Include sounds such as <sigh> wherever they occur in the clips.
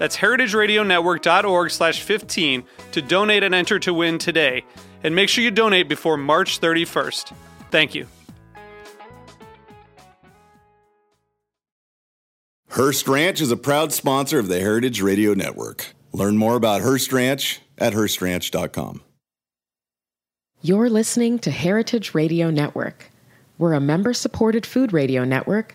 That's heritageradionetwork.org slash 15 to donate and enter to win today. And make sure you donate before March 31st. Thank you. Hearst Ranch is a proud sponsor of the Heritage Radio Network. Learn more about Hearst Ranch at HearstRanch.com. You're listening to Heritage Radio Network. We're a member supported food radio network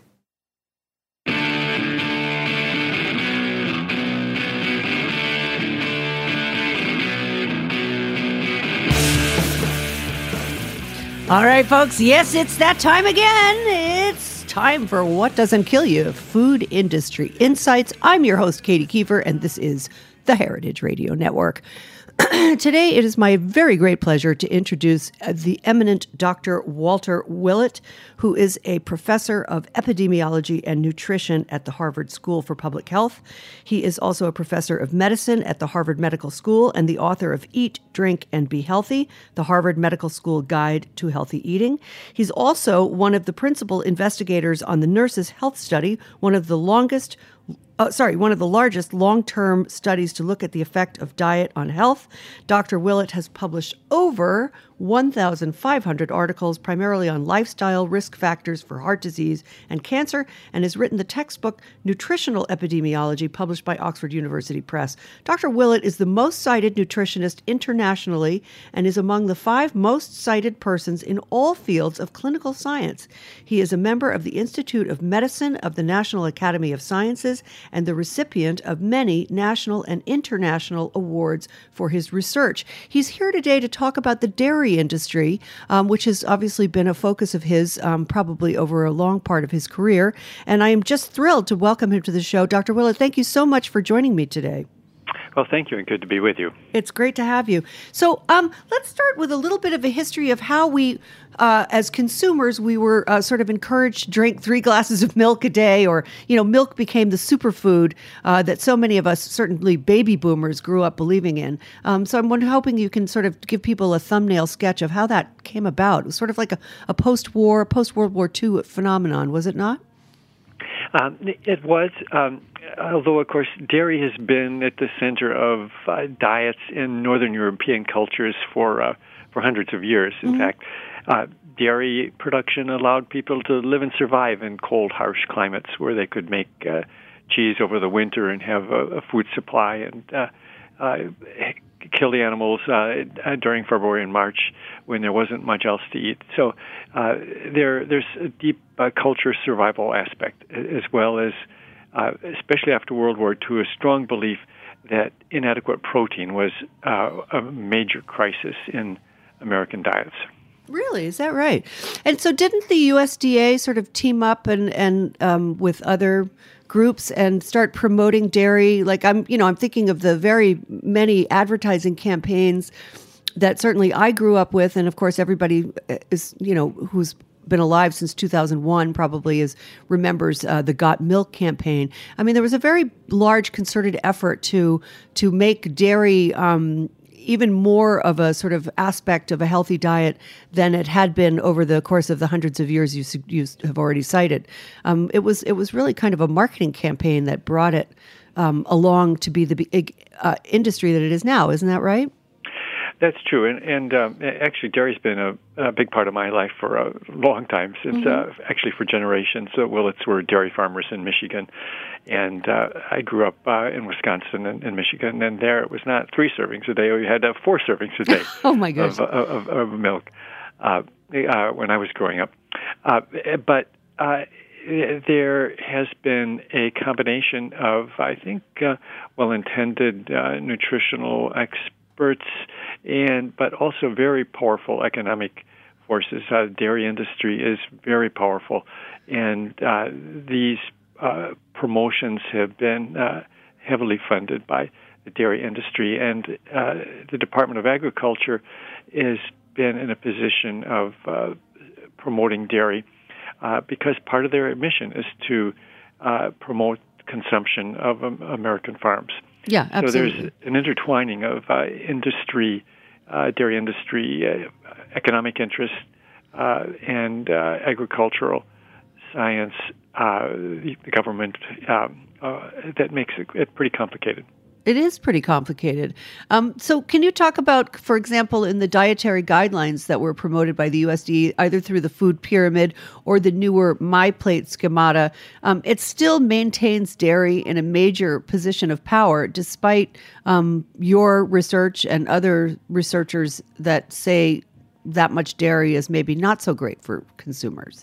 All right, folks. Yes, it's that time again. It's time for What Doesn't Kill You Food Industry Insights. I'm your host, Katy Keiffer, and this is the Heritage Radio Network. <clears throat> Today, it is my very great pleasure to introduce uh, the eminent Dr. Walter Willett, who is a professor of epidemiology and nutrition at the Harvard School for Public Health. He is also a professor of medicine at the Harvard Medical School and the author of Eat, Drink, and Be Healthy, the Harvard Medical School Guide to Healthy Eating. He's also one of the principal investigators on the Nurses Health Study, one of the longest uh, sorry, one of the largest long term studies to look at the effect of diet on health. Dr. Willett has published over 1,500 articles, primarily on lifestyle risk factors for heart disease and cancer, and has written the textbook Nutritional Epidemiology, published by Oxford University Press. Dr. Willett is the most cited nutritionist internationally and is among the five most cited persons in all fields of clinical science. He is a member of the Institute of Medicine of the National Academy of Sciences and the recipient of many national and international awards for his research. He's here today to talk about the dairy industry, um, which has obviously been a focus of his um, probably over a long part of his career. And I am just thrilled to welcome him to the show. Dr. Willett, thank you so much for joining me today. Well, thank you, and good to be with you. It's great to have you. So, um, let's start with a little bit of a history of how we, uh, as consumers, we were uh, sort of encouraged to drink three <laughs> glasses of milk a day, or you know, milk became the superfood uh, that so many of us, certainly baby boomers, grew up believing in. Um, so, I'm hoping you can sort of give people a thumbnail sketch of how that came about. It was sort of like a, a post-war, post-World War II phenomenon, was it not? Um, it was, um, although of course dairy has been at the center of uh, diets in Northern European cultures for uh, for hundreds of years. In mm-hmm. fact, uh, dairy production allowed people to live and survive in cold, harsh climates where they could make uh, cheese over the winter and have a, a food supply and uh, uh, kill the animals uh, during February and March when there wasn't much else to eat. So uh, there, there's a deep uh, culture survival aspect as well as, uh, especially after World War II, a strong belief that inadequate protein was uh, a major crisis in American diets. Really, is that right? And so, didn't the USDA sort of team up and and um, with other groups and start promoting dairy? Like I'm, you know, I'm thinking of the very many advertising campaigns that certainly I grew up with, and of course everybody is, you know, who's been alive since 2001 probably is remembers uh, the Got Milk campaign. I mean, there was a very large concerted effort to to make dairy um, even more of a sort of aspect of a healthy diet than it had been over the course of the hundreds of years you, you have already cited. Um, it was it was really kind of a marketing campaign that brought it um, along to be the big uh, industry that it is now. Isn't that right? That's true, and, and um, actually, dairy's been a, a, big part of my life for a long time, since mm-hmm. uh, actually for generations. So Willetts were dairy farmers in Michigan, and uh, I grew up uh, in Wisconsin and in Michigan, and there it was not three servings a day; we had uh, four servings a day. <laughs> oh my gosh! Of, of, of milk uh, uh, when I was growing up, but. there has been a combination of, I think, well-intended nutritional experts experts, and but also very powerful economic forces. Uh, dairy industry is very powerful, and uh, these uh, promotions have been uh, heavily funded by the dairy industry, and uh, the Department of Agriculture has been in a position of uh, promoting dairy because part of their mission is to promote consumption of um, American farms. Yeah, absolutely. So there's an intertwining of uh, industry, uh, dairy industry, uh, economic interest, uh, and uh, agricultural science, uh, the, the, government, um, that makes it pretty complicated. It is pretty complicated. Um, so, can you talk about, for example, in the dietary guidelines that were promoted by the USDA, either through the food pyramid or the newer My Plate schemata, um, it still maintains dairy in a major position of power, despite um, your research and other researchers that say that much dairy is maybe not so great for consumers.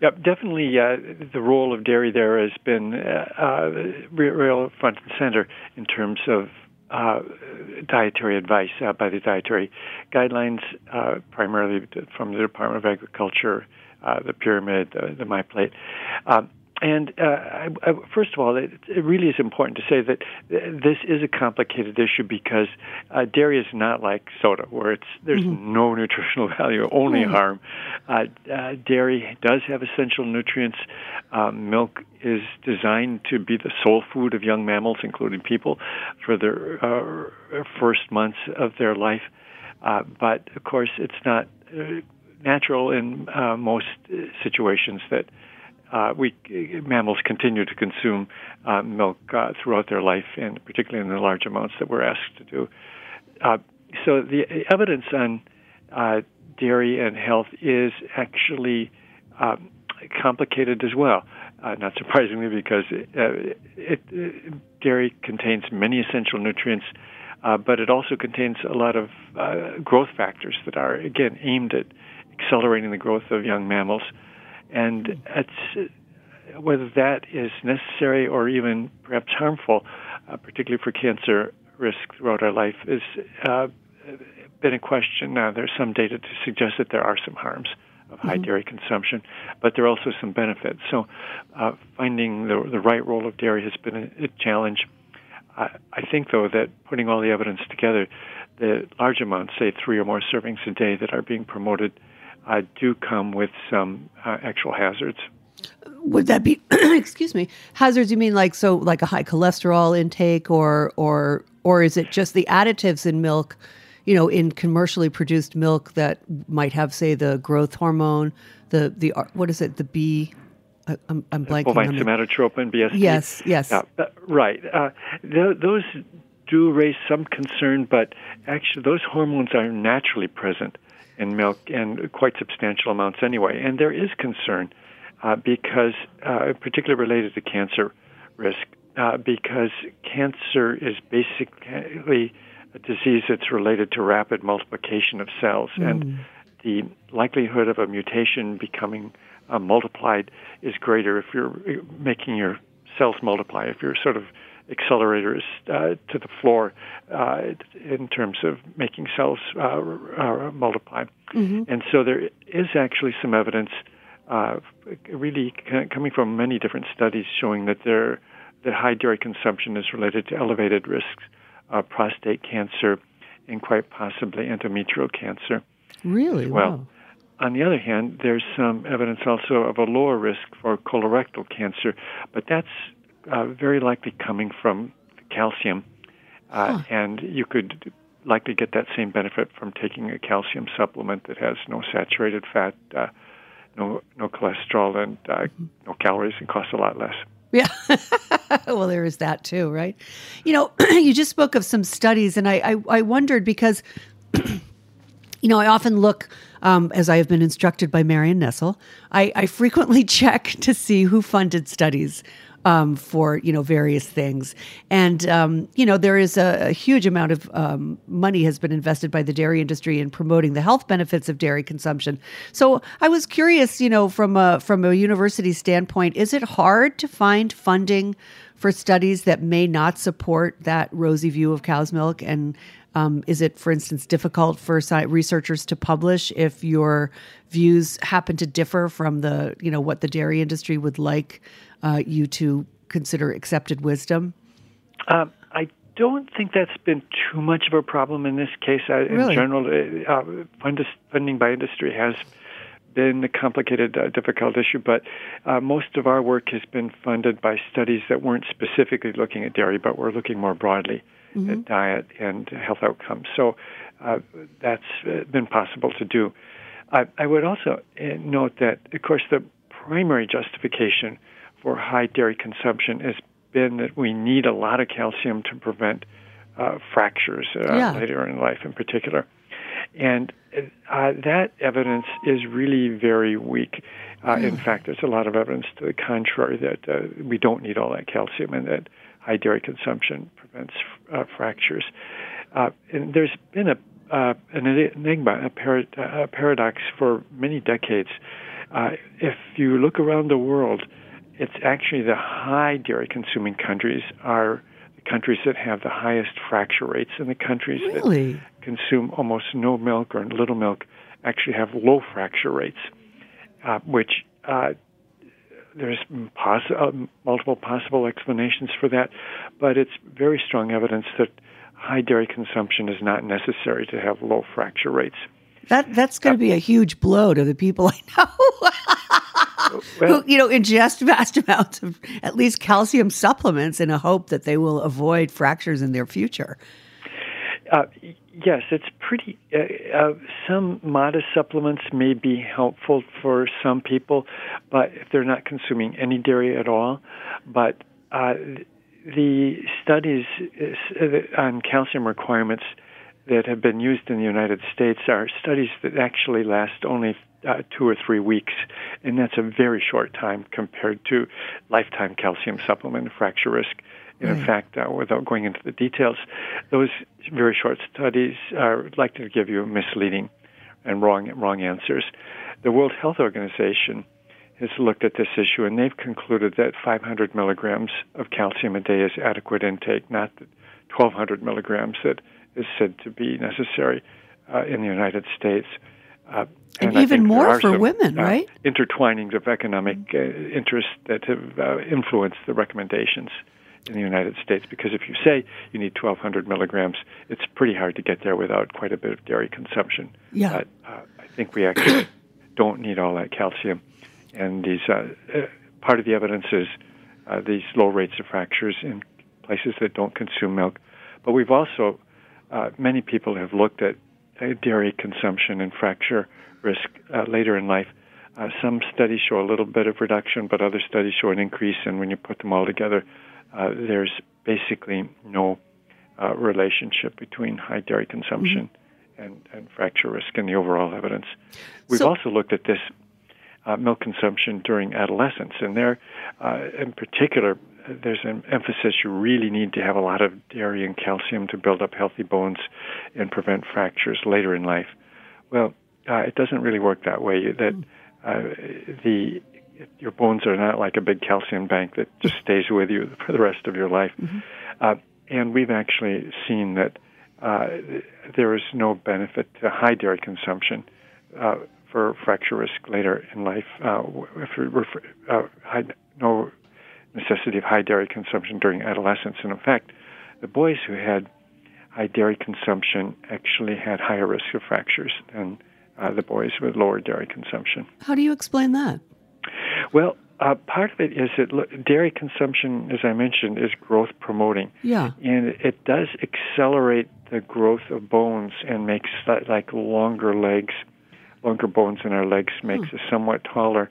Yep, definitely. Uh, the role of dairy there has been uh, uh, real front and center in terms of uh, dietary advice uh, by the dietary guidelines, uh, primarily from the Department of Agriculture, the pyramid, the My Plate. Um, and uh, I, I, first of all, it, it, really is important to say that this is a complicated issue because uh, dairy is not like soda, where it's there's mm-hmm. no nutritional <laughs> value, only mm-hmm. harm. Uh, uh dairy does have essential nutrients. Uh, milk is designed to be the sole food of young mammals, including people, for their uh, first months of their life. but of course, it's not natural in most situations that uh, we mammals continue to consume uh, milk uh, throughout their life, and particularly in the large amounts that we're asked to do. Uh, so the evidence on uh, dairy and health is actually um, complicated as well. Uh, not surprisingly, because it, dairy contains many essential nutrients, but it also contains a lot of growth factors that are again aimed at accelerating the growth of young mammals and it's whether that is necessary or even perhaps harmful, uh, particularly for cancer risk throughout our life, is uh, been a question. Now, there's some data to suggest that there are some harms of high mm-hmm. dairy consumption, but there are also some benefits. So, uh, finding the, the right role of dairy has been a, a challenge. I, I think, though, that putting all the evidence together, the large amounts, say three or more servings a day, that are being promoted uh, do come with some uh, actual hazards. Would that be, <clears throat> excuse me, hazards? You mean like so, like a high cholesterol intake, or or or is it just the additives in milk? You know, in commercially produced milk that might have, say, the growth hormone, the the what is it, the B I'm, I'm blanking. Bovine somatotropin, BST. Yes, yes. Uh, right. Uh, th- those do raise some concern, but actually, those hormones are naturally present in milk and quite substantial amounts anyway. And there is concern uh, because, uh, particularly related to cancer risk, uh, because cancer is basically a disease that's related to rapid multiplication of cells. Mm. And the likelihood of a mutation becoming uh, multiplied is greater if you're uh, making your cells multiply, if you're sort of accelerators uh, to the floor uh, in terms of making cells uh, uh multiply. Mm-hmm. And so there is actually some evidence, uh, really coming from many different studies, showing that there that high dairy consumption is related to elevated risks of prostate cancer and quite possibly endometrial cancer. Really? well. Wow. On the other hand, there's some evidence also of a lower risk for colorectal cancer, but that's uh, very likely coming from calcium, uh, huh. and you could likely get that same benefit from taking a calcium supplement that has no saturated fat, uh, no no cholesterol, and uh, mm-hmm. no calories, and costs a lot less. Yeah. <laughs> well, there is that too, right? You know, <clears throat> you just spoke of some studies, and I, I, I wondered because <clears throat> you know, I often look, um, as I have been instructed by Marion Nestle, I, I frequently <laughs> check to see who funded studies um, for you know various things. And um, you know there is a, a huge amount of um, money has been invested by the dairy industry in promoting the health benefits of dairy consumption. So I was curious, you know, from a from a university standpoint, is it hard to find funding for studies that may not support that rosy view of cow's milk and um, is it, for instance, difficult for researchers to publish if your views happen to differ from the, you know, what the dairy industry would like uh, you to consider accepted wisdom? Um, I don't think that's been too much of a problem in this case. Uh, really? In general, uh, funding by industry has been a complicated, uh, difficult issue, but uh, most of our work has been funded by studies that weren't specifically looking at dairy, but were looking more broadly mm-hmm. diet and health outcomes. So uh, that's been possible to do. I, I would also note that, of course, the primary justification for high dairy consumption has been that we need a lot of calcium to prevent uh, fractures uh, yeah. later in life, in particular. And uh, that evidence is really very weak. Uh, mm. In fact, there's a lot of evidence to the contrary that uh, we don't need all that calcium and that high dairy consumption prevents uh, fractures. and there's been a an enigma, a, par- a, paradox for many decades. if you look around the world, it's actually the high dairy consuming countries are the countries that have the highest fracture rates, and the countries really? that consume almost no milk or little milk actually have low fracture rates, uh, which uh, there's poss- uh, multiple possible explanations for that, but it's very strong evidence that high dairy consumption is not necessary to have low fracture rates. That that's going to be a huge blow to the people I know. <laughs> well, who you know ingest vast amounts of at least calcium supplements in a hope that they will avoid fractures in their future. Uh, yes, it's pretty. Uh, uh, some modest supplements may be helpful for some people, but if they're not consuming any dairy at all, but uh, the studies uh, on calcium requirements that have been used in the United States are studies that actually last only uh, two or three weeks, and that's a very short time compared to lifetime calcium supplement fracture risk. And in fact, uh, without going into the details, those very short studies are likely to give you misleading and wrong wrong answers. The World Health Organization has looked at this issue, and they've concluded that 500 milligrams of calcium a day is adequate intake, not the 1,200 milligrams that is said to be necessary uh, in the United States. Uh, and, and even more for some, women, uh, right? Intertwinings of economic uh, interests that have uh, influenced the recommendations in the United States. Because if you say you need 1,200 milligrams, it's pretty hard to get there without quite a bit of dairy consumption. Yeah. But uh, I think we actually <coughs> don't need all that calcium. And these part of the evidence is these low rates of fractures in places that don't consume milk. But we've also uh, many people have looked at uh, dairy consumption and fracture risk uh, later in life. Uh, some studies show a little bit of reduction, but other studies show an increase. And when you put them all together, uh, there's basically no uh, relationship between high dairy consumption mm-hmm. and, and, fracture risk in the overall evidence. We've so, also looked at this milk consumption during adolescence, and there, in particular, there's an emphasis you really need to have a lot of dairy and calcium to build up healthy bones and prevent fractures later in life. Well, uh, it doesn't really work that way. That uh, the your bones are not like a big calcium bank that just stays with you for the rest of your life. Mm-hmm. Uh, and we've actually seen that uh, there is no benefit to high dairy consumption uh, for fracture risk later in life. Uh, if refer, uh, high, no necessity of high dairy consumption during adolescence. And in fact, the boys who had high dairy consumption actually had higher risk of fractures than uh, the boys with lower dairy consumption. How do you explain that? Well, uh, part of it is that dairy consumption, as I mentioned, is growth promoting. Yeah. And it does accelerate the growth of bones and makes like longer legs, longer bones in our legs makes hmm. us somewhat taller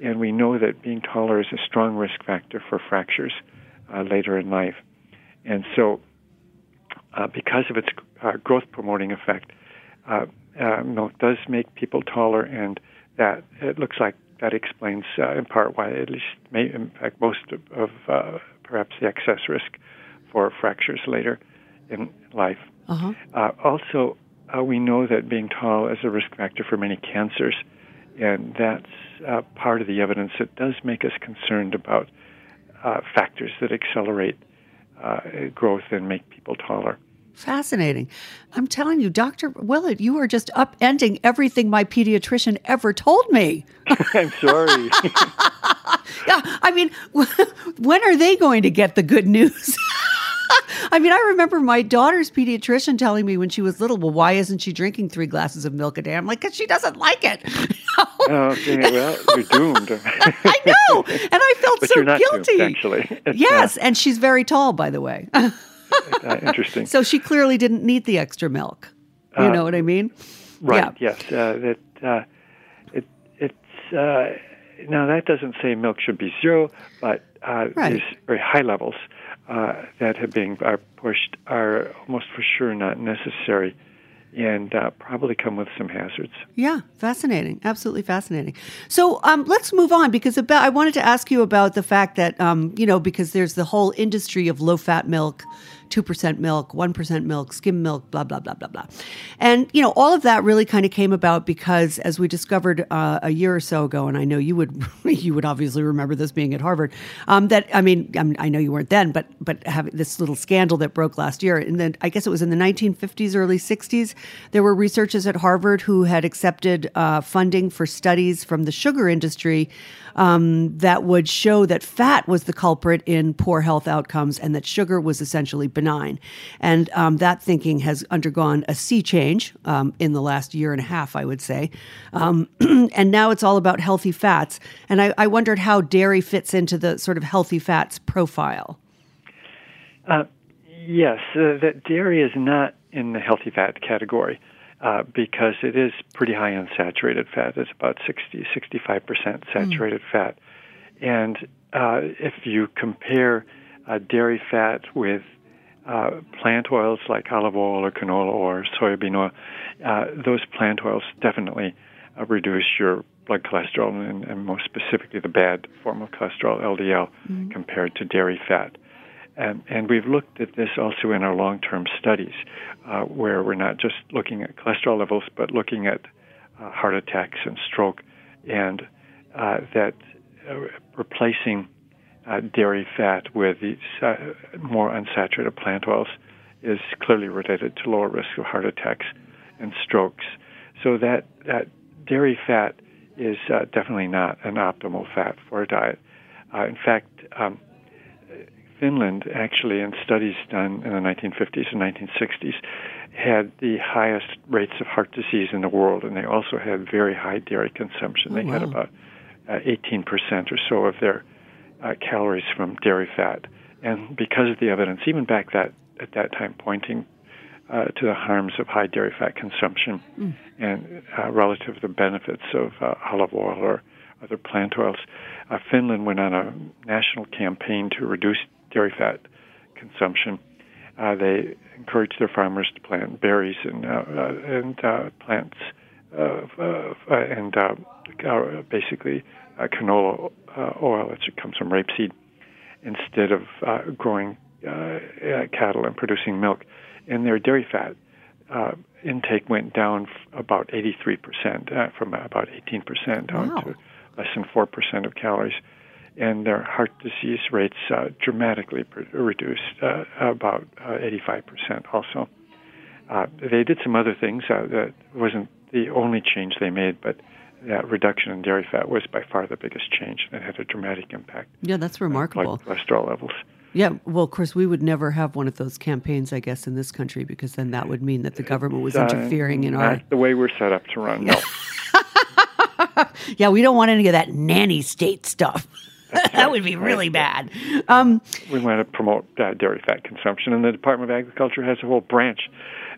and we know that being taller is a strong risk factor for fractures uh, later in life. And so, uh, because of its uh, growth promoting effect, uh, uh, milk does make people taller, and that it looks like that explains uh, in part why, at least, may, in fact, most of, uh, perhaps the excess risk for fractures later in life. Uh-huh. Uh, also, uh, we know that being tall is a risk factor for many cancers, and that's uh, part of the evidence that does make us concerned about uh, factors that accelerate uh, growth and make people taller. Fascinating. I'm telling you, Dr. Willett, you are just upending everything my pediatrician ever told me. <laughs> I'm sorry. <laughs> yeah, I mean, <laughs> when are they going to get the good news? I mean, I remember my daughter's pediatrician telling me when she was little, well, why isn't she drinking three glasses of milk a day? I'm like, because she doesn't like it. oh, okay. Well, you're doomed. I know. And I felt but so guilty. Doomed, actually. It's, uh, yes. and she's very tall, by the way. Uh, interesting. So she clearly didn't need the extra milk. You Uh, know what I mean? Right. Yeah. Yes. Uh, that uh, it it's uh, now that doesn't say milk should be zero, but uh, Right. there's very high levels uh, that have been are pushed are almost for sure not necessary, and uh, probably come with some hazards. Yeah, fascinating. Absolutely fascinating. So um, let's move on because about, I wanted to ask you about the fact that, um, you know, because there's the whole industry of low fat milk, 2% milk, 1% milk, skim milk, blah, blah, blah, blah, blah. And, you know, all of that really kind of came about because as we discovered uh, a year or so ago, and I know you would, <laughs> you would obviously remember this being at Harvard, um, that, I mean, I'm, I know you weren't then, but, but having this little scandal that broke last year, and then I guess it was in the 1950s, early 60s, there were researchers at Harvard who had accepted uh, funding for studies from the sugar industry um, that would show that fat was the culprit in poor health outcomes and that sugar was essentially benign. And um, that thinking has undergone a sea change um, in the last year and a half, I would say. Um, <clears throat> and now it's all about healthy fats. And I, I wondered how dairy fits into the sort of healthy fats profile. Uh, yes, uh, that dairy is not in the healthy fat category uh, because it is pretty high in saturated fat. It's about 60, 65% saturated fat. And uh, if you compare uh, dairy fat with uh, plant oils like olive oil or canola oil or soybean oil, uh, those plant oils definitely uh, reduce your blood cholesterol and, and most specifically the bad form of cholesterol, LDL, compared to dairy fat. Um, and we've looked at this also in our long term studies, uh, where we're not just looking at cholesterol levels, but looking at uh, heart attacks and stroke, and uh, that uh, replacing uh, dairy fat with these uh, more unsaturated plant oils is clearly related to lower risk of heart attacks and strokes. So that, that dairy fat is uh, definitely not an optimal fat for a diet. Uh, in fact, um, Finland, actually, in studies done in the 1950s and 1960s, had the highest rates of heart disease in the world, and they also had very high dairy consumption. They had about uh, 18% or so of their uh, calories from dairy fat. And because of the evidence, even back that at that time, pointing uh, to the harms of high dairy fat consumption and uh, relative to the benefits of uh, olive oil or other plant oils, uh, Finland went on a national campaign to reduce dairy fat consumption. Uh, they encouraged their farmers to plant berries and uh, uh, and uh, plants uh, uh, and basically uh, canola uh, oil, which comes from rapeseed, instead of uh, growing uh, uh, cattle and producing milk. And their dairy fat uh, intake went down f- about 83%, uh, from about 18% down Wow. to less than 4% of calories. And their heart disease rates uh, dramatically pr- reduced, uh, about uh, 85% also. Uh, they did some other things. Uh, that wasn't the only change they made, but that reduction in dairy fat was by far the biggest change and it had a dramatic impact Yeah, that's remarkable. cholesterol levels. Yeah, well, of course, we would never have one of those campaigns, I guess, in this country because then that would mean that the government was Uh, interfering in our. The way we're set up to run. No. <laughs> Yeah, we don't want any of that nanny state stuff. <laughs> that would be really bad. Um, we want to promote uh, dairy fat consumption, and the Department of Agriculture has a whole branch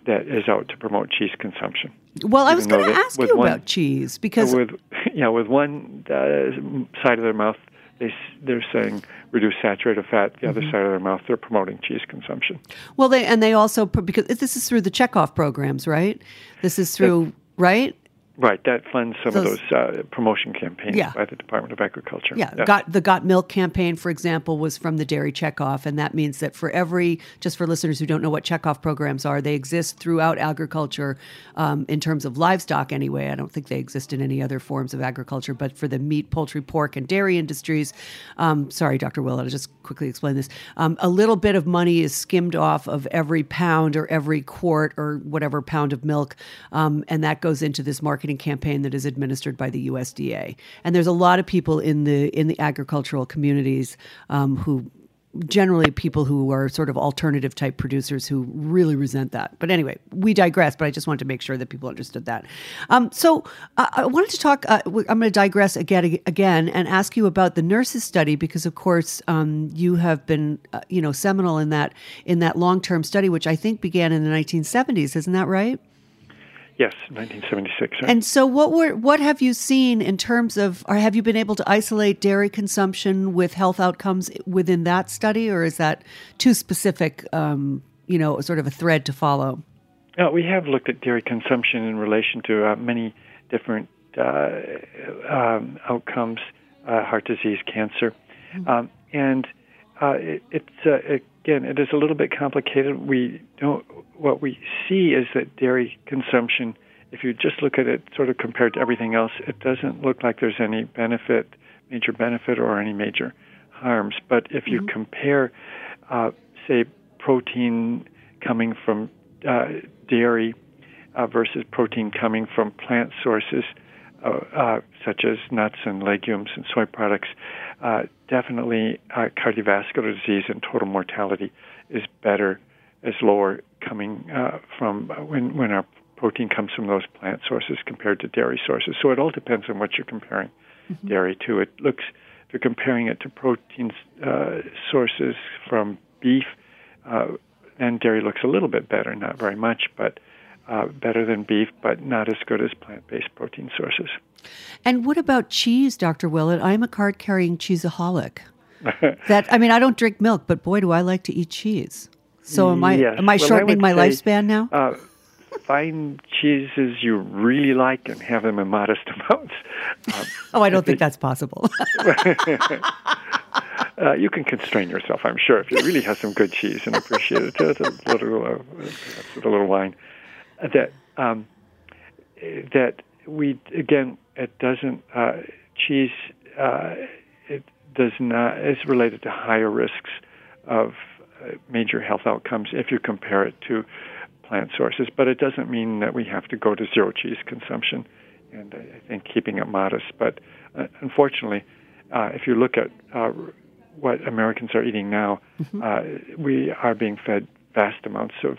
that is out to promote cheese consumption. well, I was going to ask you one- about cheese because with <laughs> yeah, with one uh, side of their mouth they they're saying reduce saturated fat. The other side of their mouth, they're promoting cheese consumption. Well, they and they also because this is through the checkoff programs, right? This is through right. Right, that funds some Those- of those uh, promotion campaigns Yeah. by the Department of Agriculture. Yeah, got the Got Milk campaign, for example, was from the dairy checkoff, and that means that for every, just for listeners who don't know what checkoff programs are, they exist throughout agriculture um, in terms of livestock. Anyway, I don't think they exist in any other forms of agriculture, but for the meat, poultry, pork, and dairy industries, um, sorry, Dr. Willett, I'll just quickly explain this. Um, a little bit of money is skimmed off of every pound or every quart or whatever pound of milk, um, and that goes into this marketing campaign that is administered by the USDA. And there's a lot of people in the in the agricultural communities um, who generally people who are sort of alternative type producers who really resent that. But anyway, we digress. But I just wanted to make sure that people understood that. Um, so uh, I wanted to talk. Uh, I'm going to digress again, again, and ask you about the nurses study because, of course, um, you have been, uh, you know, seminal in that in that long term study, which I think began in the 1970s. Isn't that right? Yes, 1976. Right? And so, what were what have you seen in terms of, or have you been able to isolate dairy consumption with health outcomes within that study, or is that too specific? Um, you know, sort of a thread to follow. Uh, we have looked at dairy consumption in relation to uh, many different uh, um, outcomes, uh, heart disease, cancer, um, and uh, it, it's uh, again it is a little bit complicated. We don't. What we see is that dairy consumption, if you just look at it sort of compared to everything else, it doesn't look like there's any benefit, major benefit, or any major harms. But if you compare, uh, say, protein coming from uh, dairy uh, versus protein coming from plant sources, uh, uh, such as nuts and legumes and soy products, uh, definitely uh, cardiovascular disease and total mortality is better, is lower coming uh, from uh, when when our protein comes from those plant sources compared to dairy sources. So it all depends on what you're comparing dairy to. It looks if you're comparing it to protein uh, sources from beef, uh, then dairy looks a little bit better, not very much, but uh, better than beef, but not as good as plant-based protein sources. And what about cheese, Dr. Willett? I'm a card carrying cheeseaholic. that I mean, I don't drink milk, but boy, do I like to eat cheese. So am I? Yes. Am I Well, shortening would my say, lifespan now? Uh, find cheeses you really like and have them in modest <laughs> amounts. Um, oh, I don't think that's possible. <laughs> <laughs> uh, you can constrain yourself, I'm sure, if you really have some good cheese and appreciate it. Just a little, uh, with a little wine. That um, that we again, it doesn't uh, cheese. Uh, it does not. is related to higher risks of uh, major health outcomes if you compare it to plant sources. But it doesn't mean that we have to go to zero cheese consumption. And I I think keeping it modest. But uh, unfortunately, uh, if you look at uh, what Americans are eating now, uh, we are being fed vast amounts of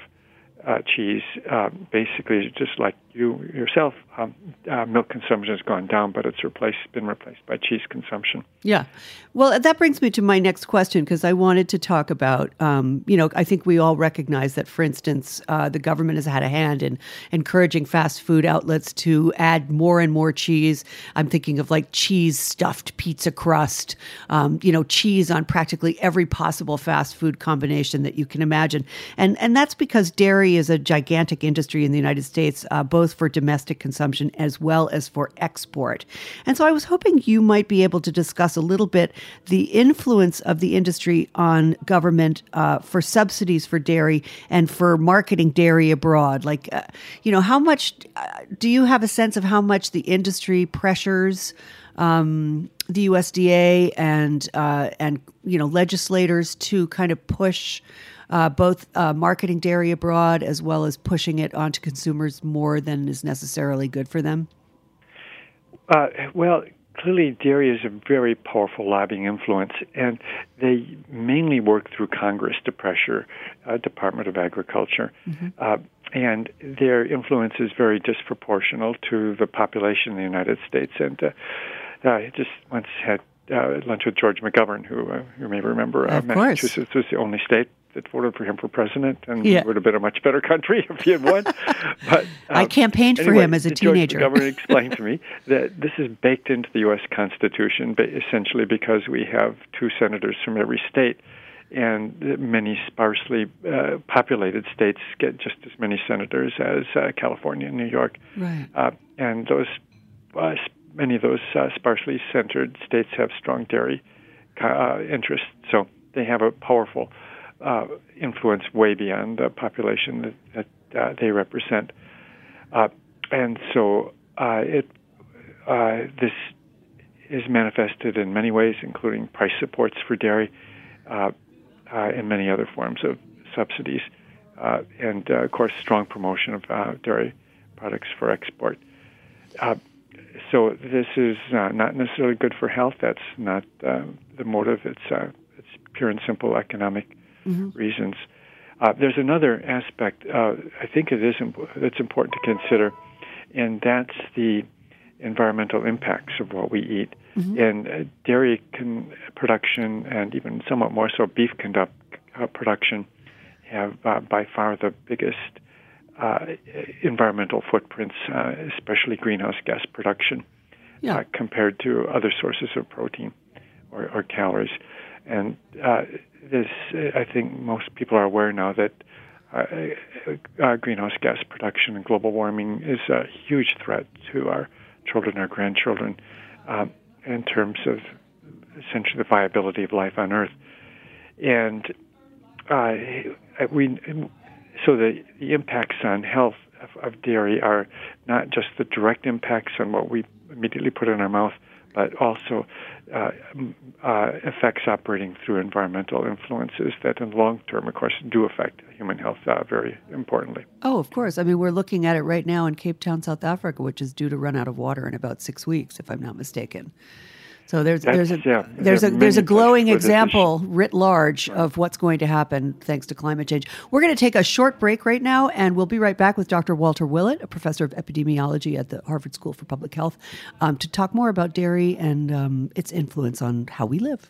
uh, cheese. Uh, basically, just like you yourself, um, uh, milk consumption has gone down, but it's replaced been replaced by cheese consumption. Yeah. Well, that brings me to my next question because I wanted to talk about, um, you know, I think we all recognize that, for instance, uh, the government has had a hand in encouraging fast food outlets to add more and more cheese. I'm thinking of like cheese stuffed pizza crust, um, you know, cheese on practically every possible fast food combination that you can imagine. And, and that's because dairy is a gigantic industry in the United States, uh, both for domestic consumption as well as for export. And so I was hoping you might be able to discuss a little bit the influence of the industry on government uh, for subsidies for dairy and for marketing dairy abroad. Like, uh, you know, how much uh, do you have a sense of how much the industry pressures? Um, the USDA and uh, and you know legislators to kind of push uh, both uh, marketing dairy abroad as well as pushing it onto consumers more than is necessarily good for them? Uh, well, clearly, dairy is a very powerful lobbying influence, and they mainly work through Congress to pressure uh, Department of Agriculture. Uh, and their influence is very disproportional to the population in the United States. And uh, I just once had uh, lunch with George McGovern, who uh, you may remember, uh, Of course. Massachusetts was the only state that voted for him for president, and Yeah. it would have been a much better country <laughs> if he had won. but <laughs> I um, campaigned for him as a teenager. the governor <laughs> explained to me that this is baked into the U.S. Constitution, but essentially because we have two senators from every state, and many sparsely uh, populated states get just as many senators as uh, California and New York. Right. Uh, and those uh, many of those uh, sparsely centered states have strong dairy uh, interests, so they have a powerful uh, influence way beyond the population that, that uh, they represent. Uh, and so uh, it uh, this is manifested in many ways, including price supports for dairy and many other forms of subsidies, and of course, strong promotion of dairy products for export. So this is not necessarily good for health. That's not uh, the motive. It's it's pure and simple economic reasons. Uh, there's another aspect. Uh, I think it is imp- that's important to consider, and that's the environmental impacts of what we eat. And uh, dairy con- production, and even somewhat more so beef conduct, uh, production, have uh, by far the biggest uh, environmental footprints, uh, especially greenhouse gas production, Yeah. uh, compared to other sources of protein or, or calories. And uh, this, uh, I think most people are aware now that uh, uh, greenhouse gas production and global warming is a huge threat to our children, our grandchildren, um, in terms of essentially the viability of life on Earth. And uh, we, so the, the impacts on health of, of dairy are not just the direct impacts on what we immediately put in our mouth, but also uh, uh, effects operating through environmental influences that, in the long term, of course, do affect human health uh, very importantly. Oh, of course. I mean, we're looking at it right now in Cape Town, South Africa, which is due to run out of water in about six weeks, if I'm not mistaken. So there's there's a yeah, there's there a there's a glowing where this is- example writ large of what's going to happen thanks to climate change. We're going to take a short break right now, and we'll be right back with Dr. Walter Willett, a professor of epidemiology at the Harvard School for Public Health, um, to talk more about dairy and um, its influence on how we live.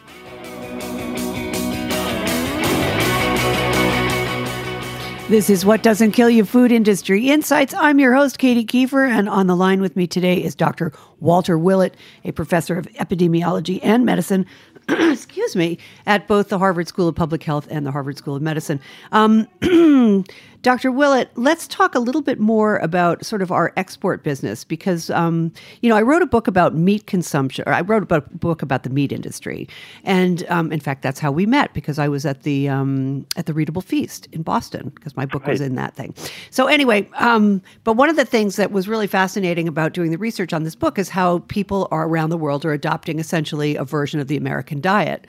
This is What Doesn't Kill You Food Industry Insights. I'm your host, Katy Keiffer, and on the line with me today is Dr. Walter Willett, a professor of epidemiology and medicine, <clears throat> excuse me, at both the Harvard School of Public Health and the Harvard School of Medicine. Um, <clears throat> Dr. Willett, let's talk a little bit more about sort of our export business because, um, you know, I wrote a book about meat consumption, or I wrote about a book about the meat industry, and um, in fact, that's how we met because I was at the um, at the Readable Feast in Boston because my book was in that thing. So anyway, um, but one of the things that was really fascinating about doing the research on this book is how people are around the world are adopting essentially a version of the American diet.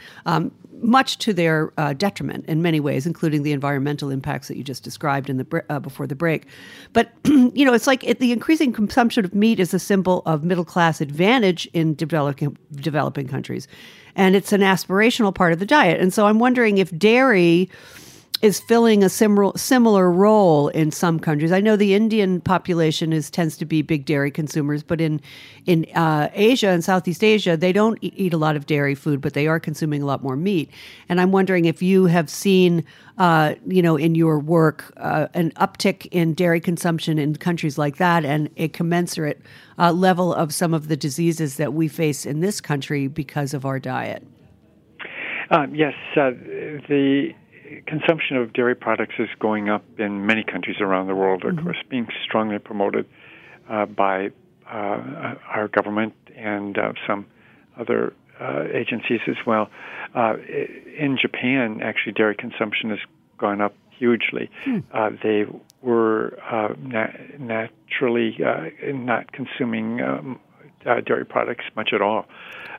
Much to their uh, detriment in many ways, including the environmental impacts that you just described in the uh, before the break. But <clears throat> you know, it's like it, the increasing consumption of meat is a symbol of middle class advantage in developing developing countries, and it's an aspirational part of the diet. And so I'm wondering if dairy is filling a similar similar role in some countries. I know the Indian population is tends to be big dairy consumers, but in in uh, Asia and Southeast Asia, they don't eat a lot of dairy food, but they are consuming a lot more meat. And I'm wondering if you have seen, uh, you know, in your work, uh, an uptick in dairy consumption in countries like that, and a commensurate uh, level of some of the diseases that we face in this country because of our diet. Um, yes, uh, the consumption of dairy products is going up in many countries around the world, of mm-hmm. course, being strongly promoted uh, by uh, our government and uh, some other uh, agencies as well. Uh, in Japan, actually, dairy consumption has gone up hugely. Hmm. they were na- naturally not consuming um, dairy products much at all.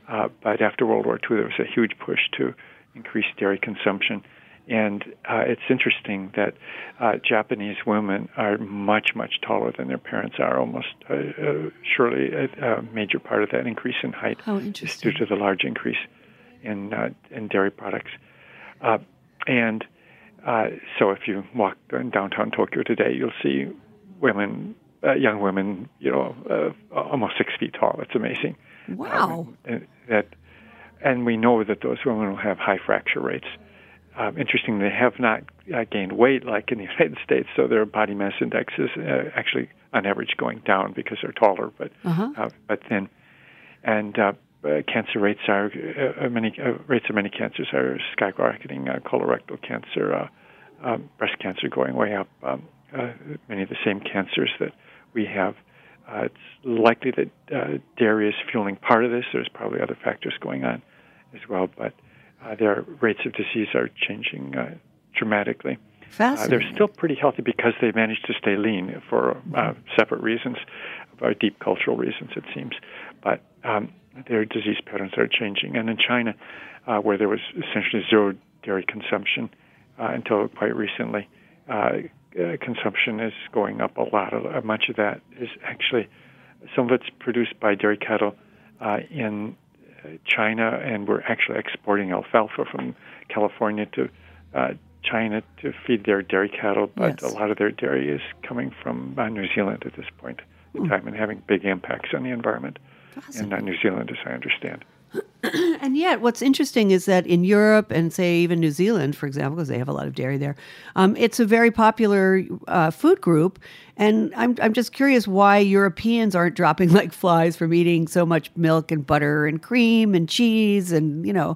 but after World War II, there was a huge push to increase dairy consumption. And uh, it's interesting that uh, Japanese women are much, much taller than their parents are. Almost uh, uh surely a, a, major part of that increase in height is due to the large increase in uh, in dairy products. Uh, and so, if you walk in downtown Tokyo today, you'll see women, young women, you know, almost six feet tall. It's amazing. Wow. that, and we know that those women will have high fracture rates um, interesting, they have not uh, gained weight like in the <laughs> United States, so their body mass index is uh, actually on average going down because they're taller but uh-huh. uh, but thin. And uh, uh, cancer rates are uh, many rates of many cancers are skyrocketing. colorectal cancer, um, breast cancer going way up. Um, many of the same cancers that we have. it's likely that dairy is fueling part of this. There's probably other factors going on as well, but their rates of disease are changing uh, dramatically. Uh, they're still pretty healthy because they managed to stay lean for uh, separate reasons, uh, deep cultural reasons, it seems. But um, their disease patterns are changing. And in China, uh, where there was essentially zero dairy consumption uh, until quite recently, uh, uh, consumption is going up a lot. Uh, much of that is actually some of it's produced by dairy cattle uh, in China, and we're actually exporting alfalfa from California to uh, China to feed their dairy cattle, but yes. a lot of their dairy is coming from uh, New Zealand at this point in mm. time and having big impacts on the environment awesome. in uh, New Zealand, as I understand. <clears throat> and yet, what's interesting is that in Europe and say even New Zealand, for example, because they have a lot of dairy there, um, it's a very popular uh, food group. And I'm I'm just curious why Europeans aren't dropping <laughs> like flies from eating so much milk and butter and cream and cheese and you know,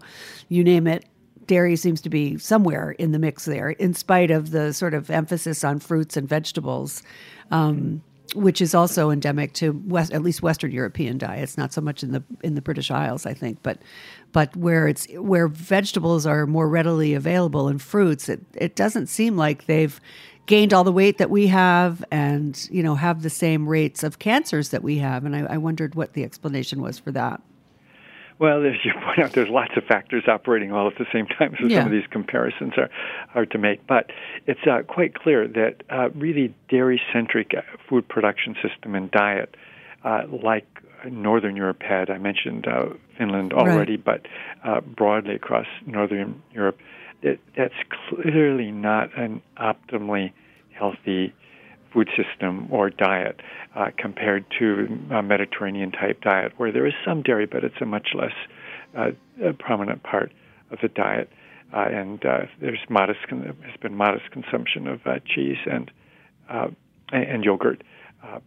you name it. Dairy seems to be somewhere in the mix there, in spite of the sort of emphasis on fruits and vegetables. Um, which is also endemic to West, at least Western European diets, not so much in the in the British Isles, I think, but but where it's where vegetables are more readily available and fruits, it, it doesn't seem like they've gained all the weight that we have and you know have the same rates of cancers that we have. And I, I wondered what the explanation was for that. Well, as you point out, there's lots of factors operating all at the same time, so yeah. some of these comparisons are hard to make. But it's uh, quite clear that uh, really dairy-centric uh, food production system and diet, uh, like Northern Europe had, I mentioned uh, Finland already, right. but uh, broadly across Northern Europe, that, that's clearly not an optimally healthy food system or diet uh, compared to a Mediterranean type diet, where there is some dairy, but it's a much less uh, prominent part of the diet. Uh, and uh, there's modest con- has been modest consumption of uh, cheese and uh, and yogurt,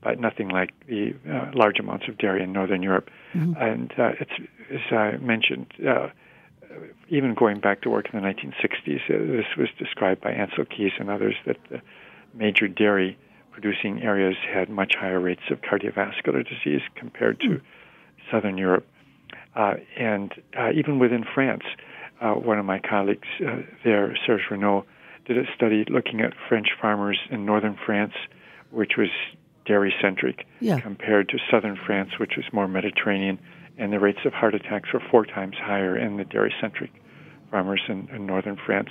but nothing like the large amounts of dairy in Northern Europe. Mm-hmm. And it's as I mentioned even going back to work in the 1960s, uh, this was described by Ancel Keys and others that the major dairy producing areas had much higher rates of cardiovascular disease compared to mm. Southern Europe. Uh, and uh, even within France, uh, one of my colleagues uh, there, Serge Renaud, did a study looking at French farmers in northern France, which was dairy centric, yeah. compared to southern France, which was more Mediterranean, and the rates of heart attacks were four times higher in the dairy centric farmers in, in northern France.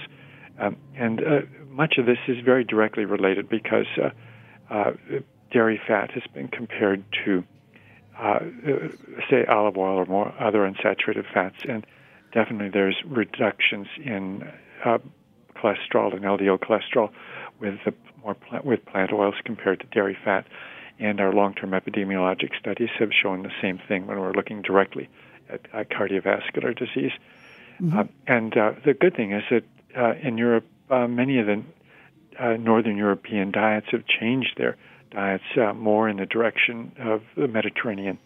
Um, and uh, much of this is very directly related because uh, uh, dairy fat has been compared to, uh, say, olive oil or more other unsaturated fats, and definitely there's reductions in uh, cholesterol and LDL cholesterol with the more plant, with plant oils compared to dairy fat. And our long-term epidemiologic studies have shown the same thing when we're looking directly at uh, cardiovascular disease. Mm-hmm. Uh, and uh, the good thing is that uh, in Europe, uh, many of the uh, northern European diets have changed their diets uh, more in the direction of the Mediterranean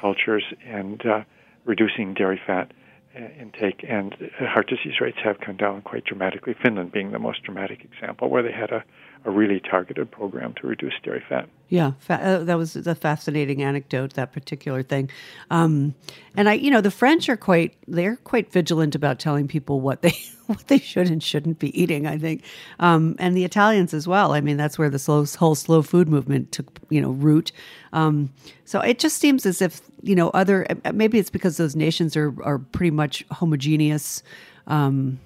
cultures and uh, reducing dairy fat uh, intake, and heart disease rates have come down quite dramatically. Finland being the most dramatic example, where they had a a really targeted program to reduce dairy fat. Yeah, fa- uh, that was a fascinating anecdote. That particular thing, um, and I, you know, the French are quite they're quite vigilant about telling people what they <laughs> what they should and shouldn't be eating. I think, um, and the Italians as well. I mean, that's where the slow, whole slow food movement took you know root. Um, so it just seems as if you know other uh, maybe it's because those nations are are pretty much homogeneous. Um,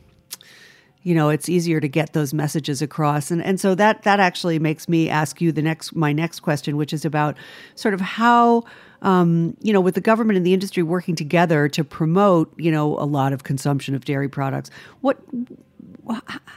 you know it's easier to get those messages across. And and so that that actually makes me ask you the next my next question which is about sort of how um, you know with the government and the industry working together to promote you know a lot of consumption of dairy products what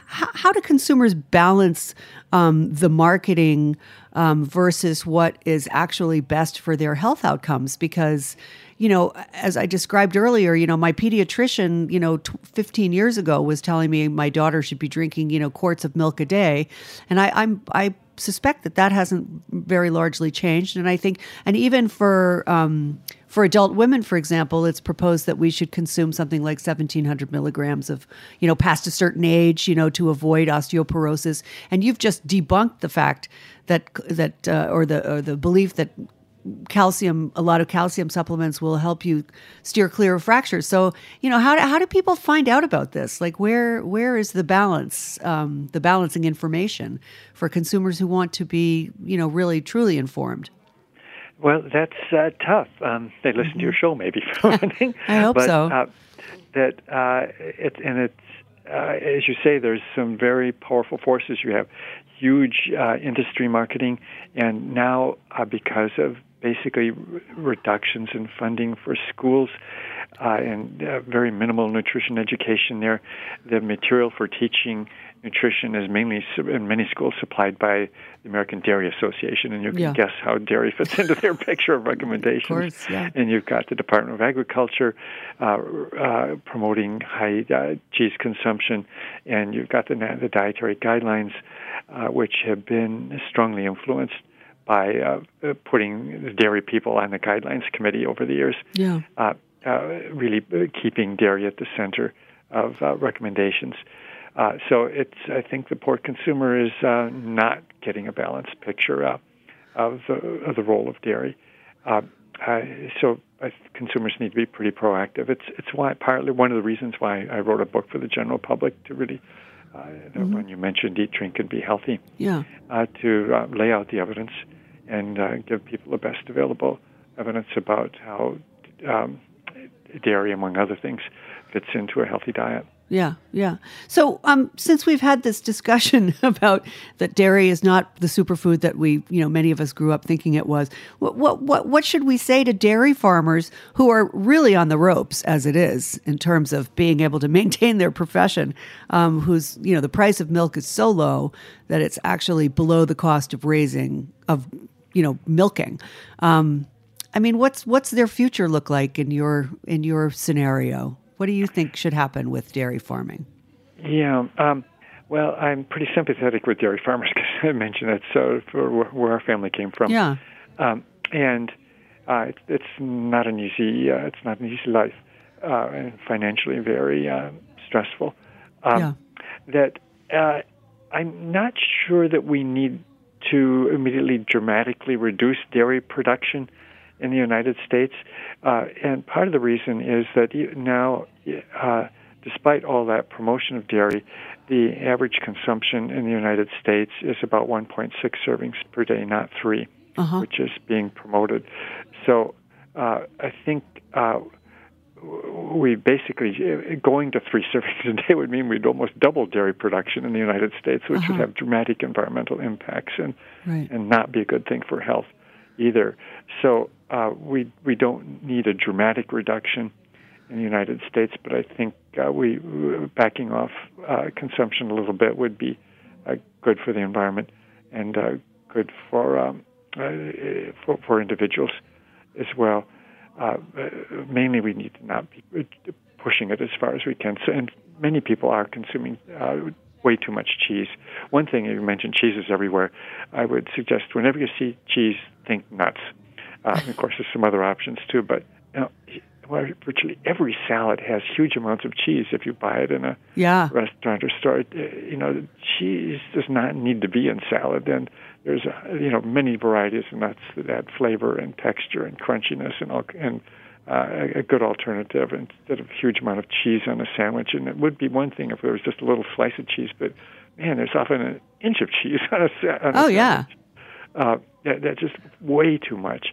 how, how do consumers balance um, the marketing um, versus what is actually best for their health outcomes. Because you know, as I described earlier, you know, my pediatrician, you know, t- 15 years ago was telling me my daughter should be drinking, you know, quarts of milk a day, and I, I'm I suspect that that hasn't very largely changed, and I think, and even for um, for adult women, for example, it's proposed that we should consume something like 1,700 milligrams of, you know, past a certain age, you know, to avoid osteoporosis. And you've just debunked the fact that that uh, or the or the belief that calcium, a lot of calcium supplements will help you steer clear of fractures. So, you know, how do, how do people find out about this? Like, where where is the balance, um, the balancing information for consumers who want to be, you know, really truly informed? Well, that's uh, tough. Um, they listen mm-hmm. to your show, maybe for one thing. <laughs> I hope but, so. Uh, that uh, it and it's uh, as you say, there's some very powerful forces. You have huge uh, industry marketing, and now uh, because of basically reductions in funding for schools uh, and uh, very minimal nutrition education there. The material for teaching nutrition is mainly in many schools supplied by the American Dairy Association, and you can yeah. guess how dairy fits into their <laughs> picture of recommendations. Of course, yeah. And you've got the Department of Agriculture uh, uh, promoting high uh, cheese consumption, and you've got the, the dietary guidelines, uh, which have been strongly influenced by uh, uh, putting the dairy people on the guidelines committee over the years. Yeah. Uh, uh, really keeping dairy at the center of uh, recommendations. Uh, so it's I think the poor consumer is uh, not getting a balanced picture uh, of the of the role of dairy. Uh, uh, so consumers need to be pretty proactive. It's it's why partly one of the reasons why I wrote a book for the general public to really uh, mm-hmm. when you mentioned eat, drink, and be healthy. Yeah. Uh, to uh, lay out the evidence and uh, give people the best available evidence about how um, dairy, among other things, fits into a healthy diet. Yeah, yeah. So, um, since we've had this discussion <laughs> about that dairy is not the superfood that we, you know, many of us grew up thinking it was, what, what, what, what should we say to dairy farmers who are really on the ropes as it is in terms of being able to <laughs> maintain their profession? Um, whose, you know, the price of milk is so low that it's actually below the cost of raising of you know milking. Um, I mean, what's what's their future look like in your in your scenario? What do you think should happen with dairy farming? Yeah. Um, well, I'm pretty sympathetic with dairy farmers <laughs> because I mentioned that so for where our family came from. Yeah. Um, and uh, it, it's not an easy uh, it's not an easy life uh, and financially very uh, stressful. Um, yeah. That uh, I'm not sure that we need to immediately dramatically reduce dairy production in the United States. Uh, and part of the reason is that now, uh, despite all that promotion of dairy, the average consumption in the United States is about 1.6 servings per day, not 3 uh-huh. which is being promoted. So uh, I think uh, we basically going to three <laughs> servings a day would mean we'd almost double dairy production in the United States, which uh-huh. would have dramatic environmental impacts and right. and not be a good thing for health either. So uh, we we don't need a dramatic reduction, in the United States, but I think uh, we backing off uh, consumption a little bit would be uh, good for the environment and uh, good for, um, uh, for for individuals as well. Mainly, we need to not be pushing it as far as we can. So, and many people are consuming way too much cheese. One thing you mentioned, cheese is everywhere. I would suggest whenever you see cheese, think nuts. Uh, of course, there's some other options too, but you know, well, virtually every salad has huge amounts of cheese if you buy it in a yeah. restaurant or store. Uh, you know, cheese does not need to be in salad, and there's you know many varieties of nuts that add flavor and texture and crunchiness and all, and uh, a, a good alternative instead of a huge amount of cheese on a sandwich. And it would be one thing if there was just a little slice of cheese, but man, there's often an inch of cheese <laughs> on a, on a oh sandwich. yeah. Uh, that, that's just way too much.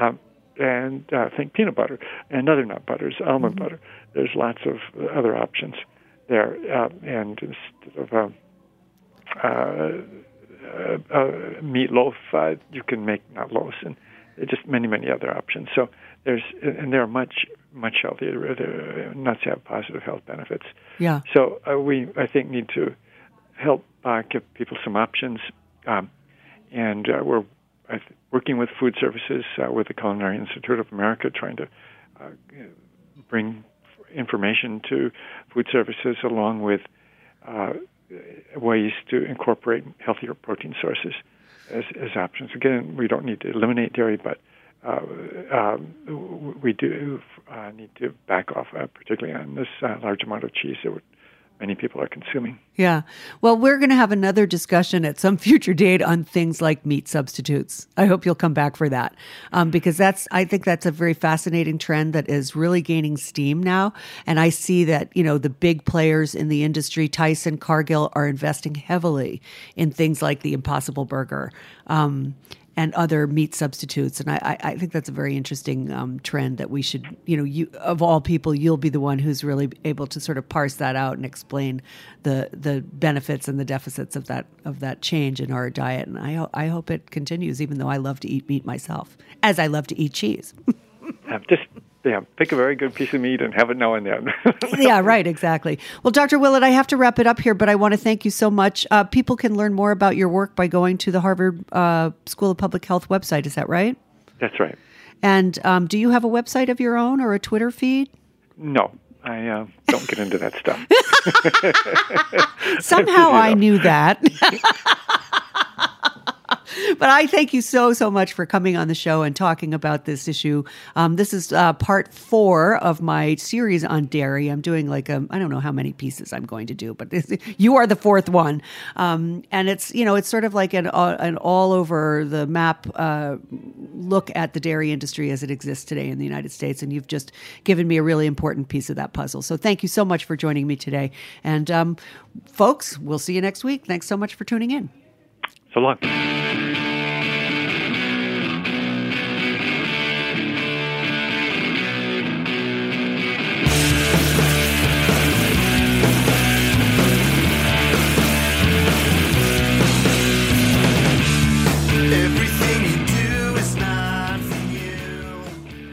Um, and uh, think peanut butter and other nut butters, almond mm-hmm. butter. There's lots of other options there, uh, and instead of um, uh, uh, uh, meatloaf, uh, you can make nutloaves and just many many other options. So there's and they're much much healthier. The nuts have positive health benefits. Yeah. So uh, we I think need to help uh, give people some options, um, and uh, we're working with food services uh, with the Culinary Institute of America, trying to uh, bring information to food services along with uh, ways to incorporate healthier protein sources as, as options. Again, we don't need to eliminate dairy, but uh, um, we do uh, need to back off, uh, particularly on this uh, large amount of cheese that many people are consuming. Yeah. Well, we're going to have another discussion at some <laughs> future date on things like meat substitutes. I hope you'll come back for that um, because that's, I think that's a very fascinating trend that is really gaining steam now. And I see that, you know, the big players in the industry, Tyson, Cargill, are investing heavily in things like the Impossible Burger. Um, and other meat substitutes. And I, I think that's a very interesting um, trend that we should, you know, you of all people, you'll be the one who's really able to sort of parse that out and explain the the benefits and the deficits of that of that change in our diet. And I I hope it continues, even though I love to eat meat myself, as I love to eat cheese. <laughs> just yeah, pick a very good piece of meat and have it now and then. <laughs> yeah, right, exactly. Well, Dr. Willett, I have to wrap it up here, but I want to thank you so much. Uh, people can learn more about your work by going to the Harvard uh, School of Public Health website. Is that right? That's right. And um, do you have a website of your own or a Twitter feed? No, I uh, don't get into that stuff. <laughs> Somehow <laughs> I knew that. <laughs> but I thank you so, so much for coming on the show and talking about this issue. Um, this is uh, part four of my series on dairy. I'm doing like a, I don't know how many pieces I'm going to do, but this, you are the fourth one. Um, and it's, you know, it's sort of like an, uh, an all over the map uh, look at the dairy industry as it exists today in the United States. And you've just given me a really important piece of that puzzle. So thank you so much for joining me today. And um, folks, we'll see you next week. Thanks so much for tuning in. So long.